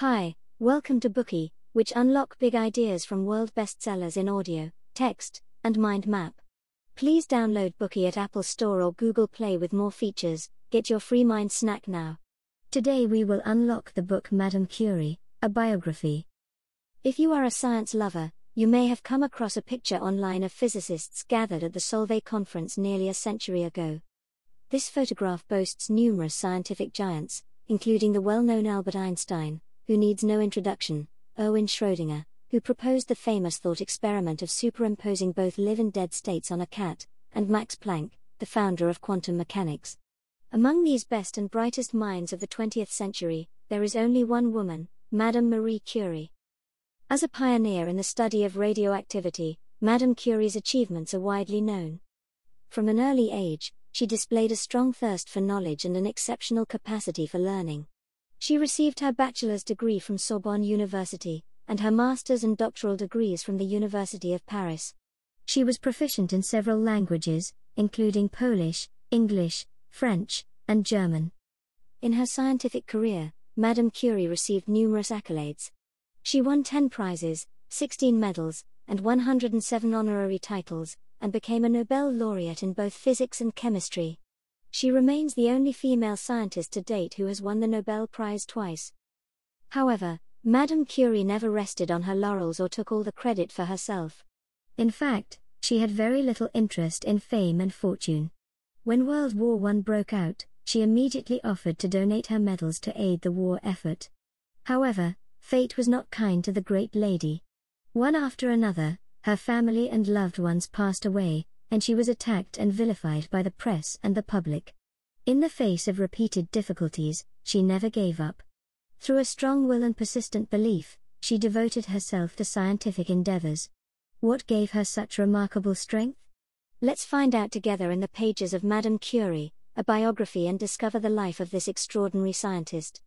Hi, welcome to Bookey, which unlock big ideas from world bestsellers in audio, text, and mind map. Please download Bookey at Apple Store or Google Play with more features. Get your free mind snack now. Today we will unlock the book Madame Curie, a biography. If you are a science lover, you may have come across a picture online of physicists gathered at the Solvay conference nearly a century ago. This photograph boasts numerous scientific giants, including the well known Albert Einstein, who needs no introduction, Erwin Schrödinger, who proposed the famous thought experiment of superimposing both live and dead states on a cat, and Max Planck, the founder of quantum mechanics. Among these best and brightest minds of the 20th century, there is only one woman, Madame Marie Curie. As a pioneer in the study of radioactivity, Madame Curie's achievements are widely known. From an early age, she displayed a strong thirst for knowledge and an exceptional capacity for learning. She received her bachelor's degree from Sorbonne University, and her master's and doctoral degrees from the University of Paris. She was proficient in several languages, including Polish, English, French, and German. In her scientific career, Madame Curie received numerous accolades. She won 10 prizes, 16 medals, and 107 honorary titles, and became a Nobel laureate in both physics and chemistry. She remains the only female scientist to date who has won the Nobel Prize twice. However, Madame Curie never rested on her laurels or took all the credit for herself. In fact, she had very little interest in fame and fortune. When World War I broke out, she immediately offered to donate her medals to aid the war effort. However, fate was not kind to the great lady. One after another, her family and loved ones passed away, and she was attacked and vilified by the press and the public. In the face of repeated difficulties, she never gave up. Through a strong will and persistent belief, she devoted herself to scientific endeavors. What gave her such remarkable strength? Let's find out together in the pages of Madame Curie, a biography, and discover the life of this extraordinary scientist.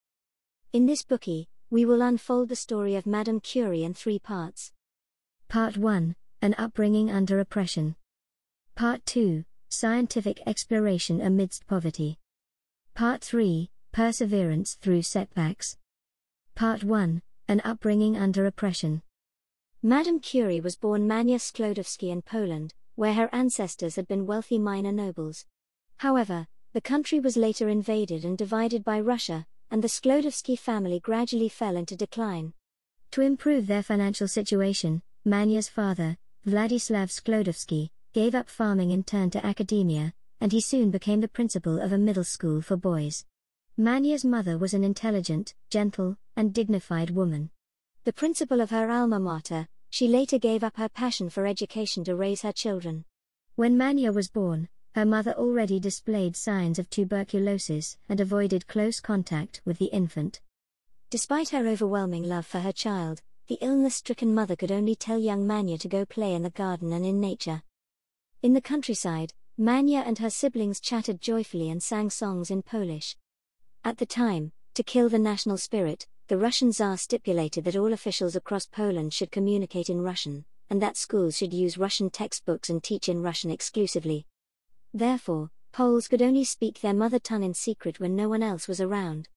In this Bookey, we will unfold the story of Madame Curie in three parts. Part 1 An upbringing under oppression. Part 2 Scientific exploration amidst poverty. Part 3 Perseverance through setbacks. Part 1 An upbringing under oppression. Madame Curie was born Mania Sklodowski in Poland, where her ancestors had been wealthy minor nobles. However, the country was later invaded and divided by Russia, and the Sklodowski family gradually fell into decline. To improve their financial situation, Mania's father, Vladislav Sklodowski, gave up farming and turned to academia, and he soon became the principal of a middle school for boys. Mania's mother was an intelligent, gentle, and dignified woman. The principal of her alma mater, she later gave up her passion for education to raise her children. When Mania was born, her mother already displayed signs of tuberculosis and avoided close contact with the infant. Despite her overwhelming love for her child, the illness stricken mother could only tell young Mania to go play in the garden and in nature. In the countryside, Mania and her siblings chatted joyfully and sang songs in Polish. At the time, to kill the national spirit, the Russian Tsar stipulated that all officials across Poland should communicate in Russian, and that schools should use Russian textbooks and teach in Russian exclusively. Therefore, Poles could only speak their mother tongue in secret when no one else was around.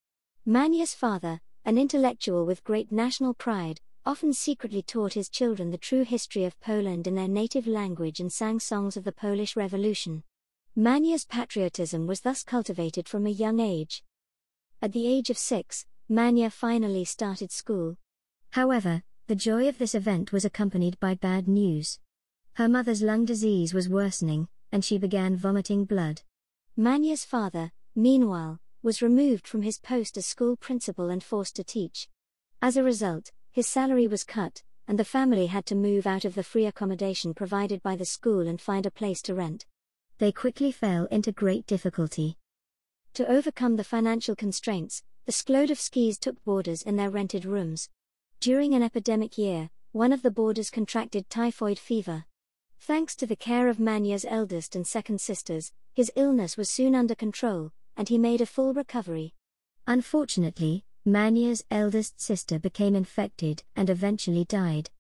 Mania's father, an intellectual with great national pride, often secretly taught his children the true history of Poland in their native language and sang songs of the Polish Revolution. Mania's patriotism was thus cultivated from a young age. At the age of six, Mania finally started school. However, the joy of this event was accompanied by bad news. Her mother's lung disease was worsening, and she began vomiting blood. Mania's father, meanwhile, was removed from his post as school principal and forced to teach. As a result, his salary was cut, and the family had to move out of the free accommodation provided by the school and find a place to rent. They quickly fell into great difficulty. To overcome the financial constraints, the Sklodowskis took boarders in their rented rooms. During an epidemic year, one of the boarders contracted typhoid fever. Thanks to the care of Mania's eldest and second sisters, his illness was soon under control, and he made a full recovery. Unfortunately, Mania's eldest sister became infected and eventually died.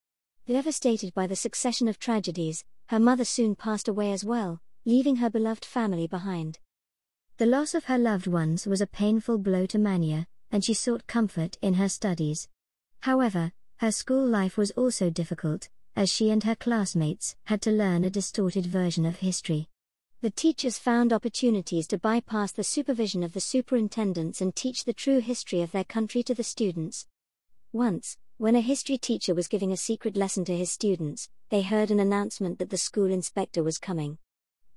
Devastated by the succession of tragedies, her mother soon passed away as well, leaving her beloved family behind. The loss of her loved ones was a painful blow to Mania, and she sought comfort in her studies. However, her school life was also difficult, as she and her classmates had to learn a distorted version of history. The teachers found opportunities to bypass the supervision of the superintendents and teach the true history of their country to the students. Once, when a history teacher was giving a secret lesson to his students, they heard an announcement that the school inspector was coming.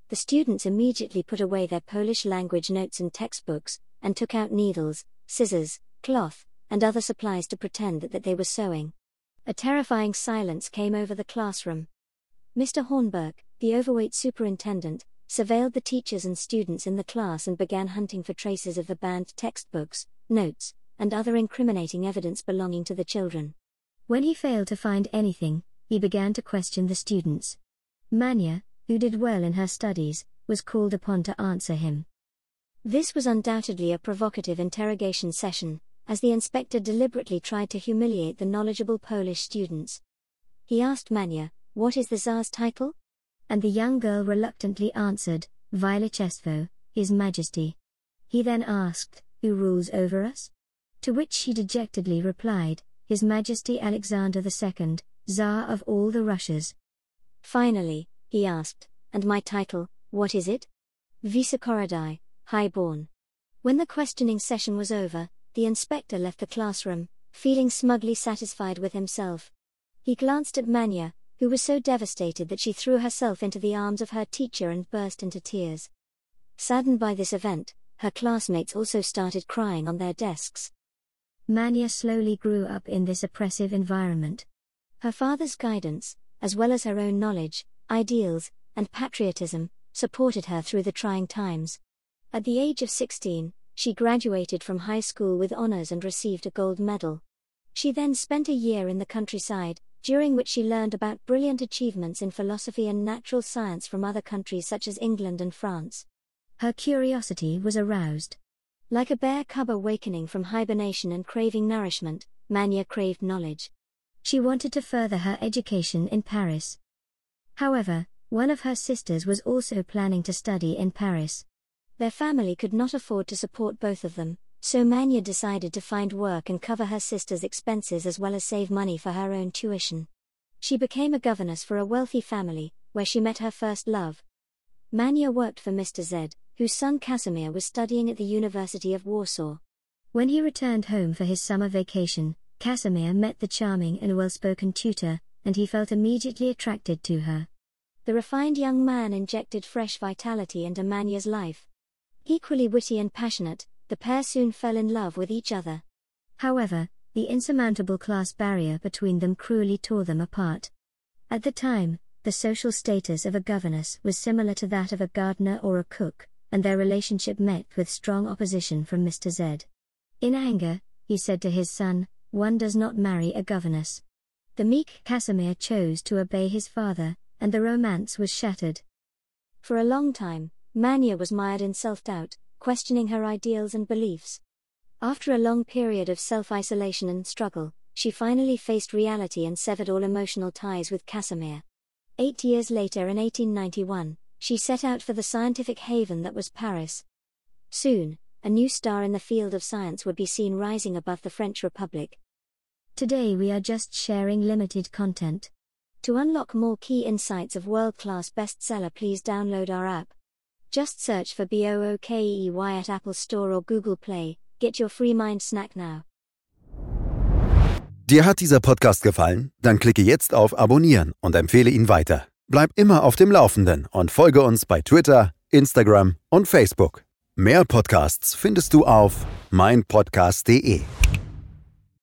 The students immediately put away their Polish language notes and textbooks, and took out needles, scissors, cloth, and other supplies to pretend that, that they were sewing. A terrifying silence came over the classroom. Mr. Hornberg, the overweight superintendent, surveilled the teachers and students in the class and began hunting for traces of the banned textbooks, notes, and other incriminating evidence belonging to the children. When he failed to find anything, he began to question the students. Manya, who did well in her studies, was called upon to answer him. This was undoubtedly a provocative interrogation session, as the inspector deliberately tried to humiliate the knowledgeable Polish students. He asked Manya, What is the Tsar's title? And the young girl reluctantly answered, Velichestwo, His Majesty. He then asked, Who rules over us? To which she dejectedly replied, His Majesty Alexander II, Tsar of all the Russias. Finally, he asked, And my title, what is it? Vicekorodai, Highborn. When the questioning session was over, the inspector left the classroom, feeling smugly satisfied with himself. He glanced at Manya, who was so devastated that she threw herself into the arms of her teacher and burst into tears. Saddened by this event, her classmates also started crying on their desks. Manya slowly grew up in this oppressive environment. Her father's guidance, as well as her own knowledge, ideals, and patriotism, supported her through the trying times. At the age of 16, she graduated from high school with honors and received a gold medal. She then spent a year in the countryside, during which she learned about brilliant achievements in philosophy and natural science from other countries such as England and France. Her curiosity was aroused. Like a bear cub awakening from hibernation and craving nourishment, Manya craved knowledge. She wanted to further her education in Paris. However, one of her sisters was also planning to study in Paris. Their family could not afford to support both of them, so Manya decided to find work and cover her sister's expenses as well as save money for her own tuition. She became a governess for a wealthy family, where she met her first love. Manya worked for Mr. Z, whose son Casimir was studying at the University of Warsaw. When he returned home for his summer vacation, Casimir met the charming and well spoken tutor, and he felt immediately attracted to her. The refined young man injected fresh vitality into Manya's life. Equally witty and passionate, the pair soon fell in love with each other. However, the insurmountable class barrier between them cruelly tore them apart. At the time, the social status of a governess was similar to that of a gardener or a cook, and their relationship met with strong opposition from Mr. Z. In anger, he said to his son, One does not marry a governess. The meek Casimir chose to obey his father, and the romance was shattered. For a long time, Manya was mired in self doubt, questioning her ideals and beliefs. After a long period of self isolation and struggle, she finally faced reality and severed all emotional ties with Casimir. Eight years later, in 1891, she set out for the scientific haven that was Paris. Soon, a new star in the field of science would be seen rising above the French Republic. Today, we are just sharing limited content. To unlock more key insights of world class bestseller, please download our app. Just search for BOOKEY at Apple Store or Google Play. Get your free mind snack now. Dir hat dieser Podcast gefallen? Dann klicke jetzt auf Abonnieren und empfehle ihn weiter. Bleib immer auf dem Laufenden und folge uns bei Twitter, Instagram und Facebook. Mehr Podcasts findest du auf meinpodcast.de.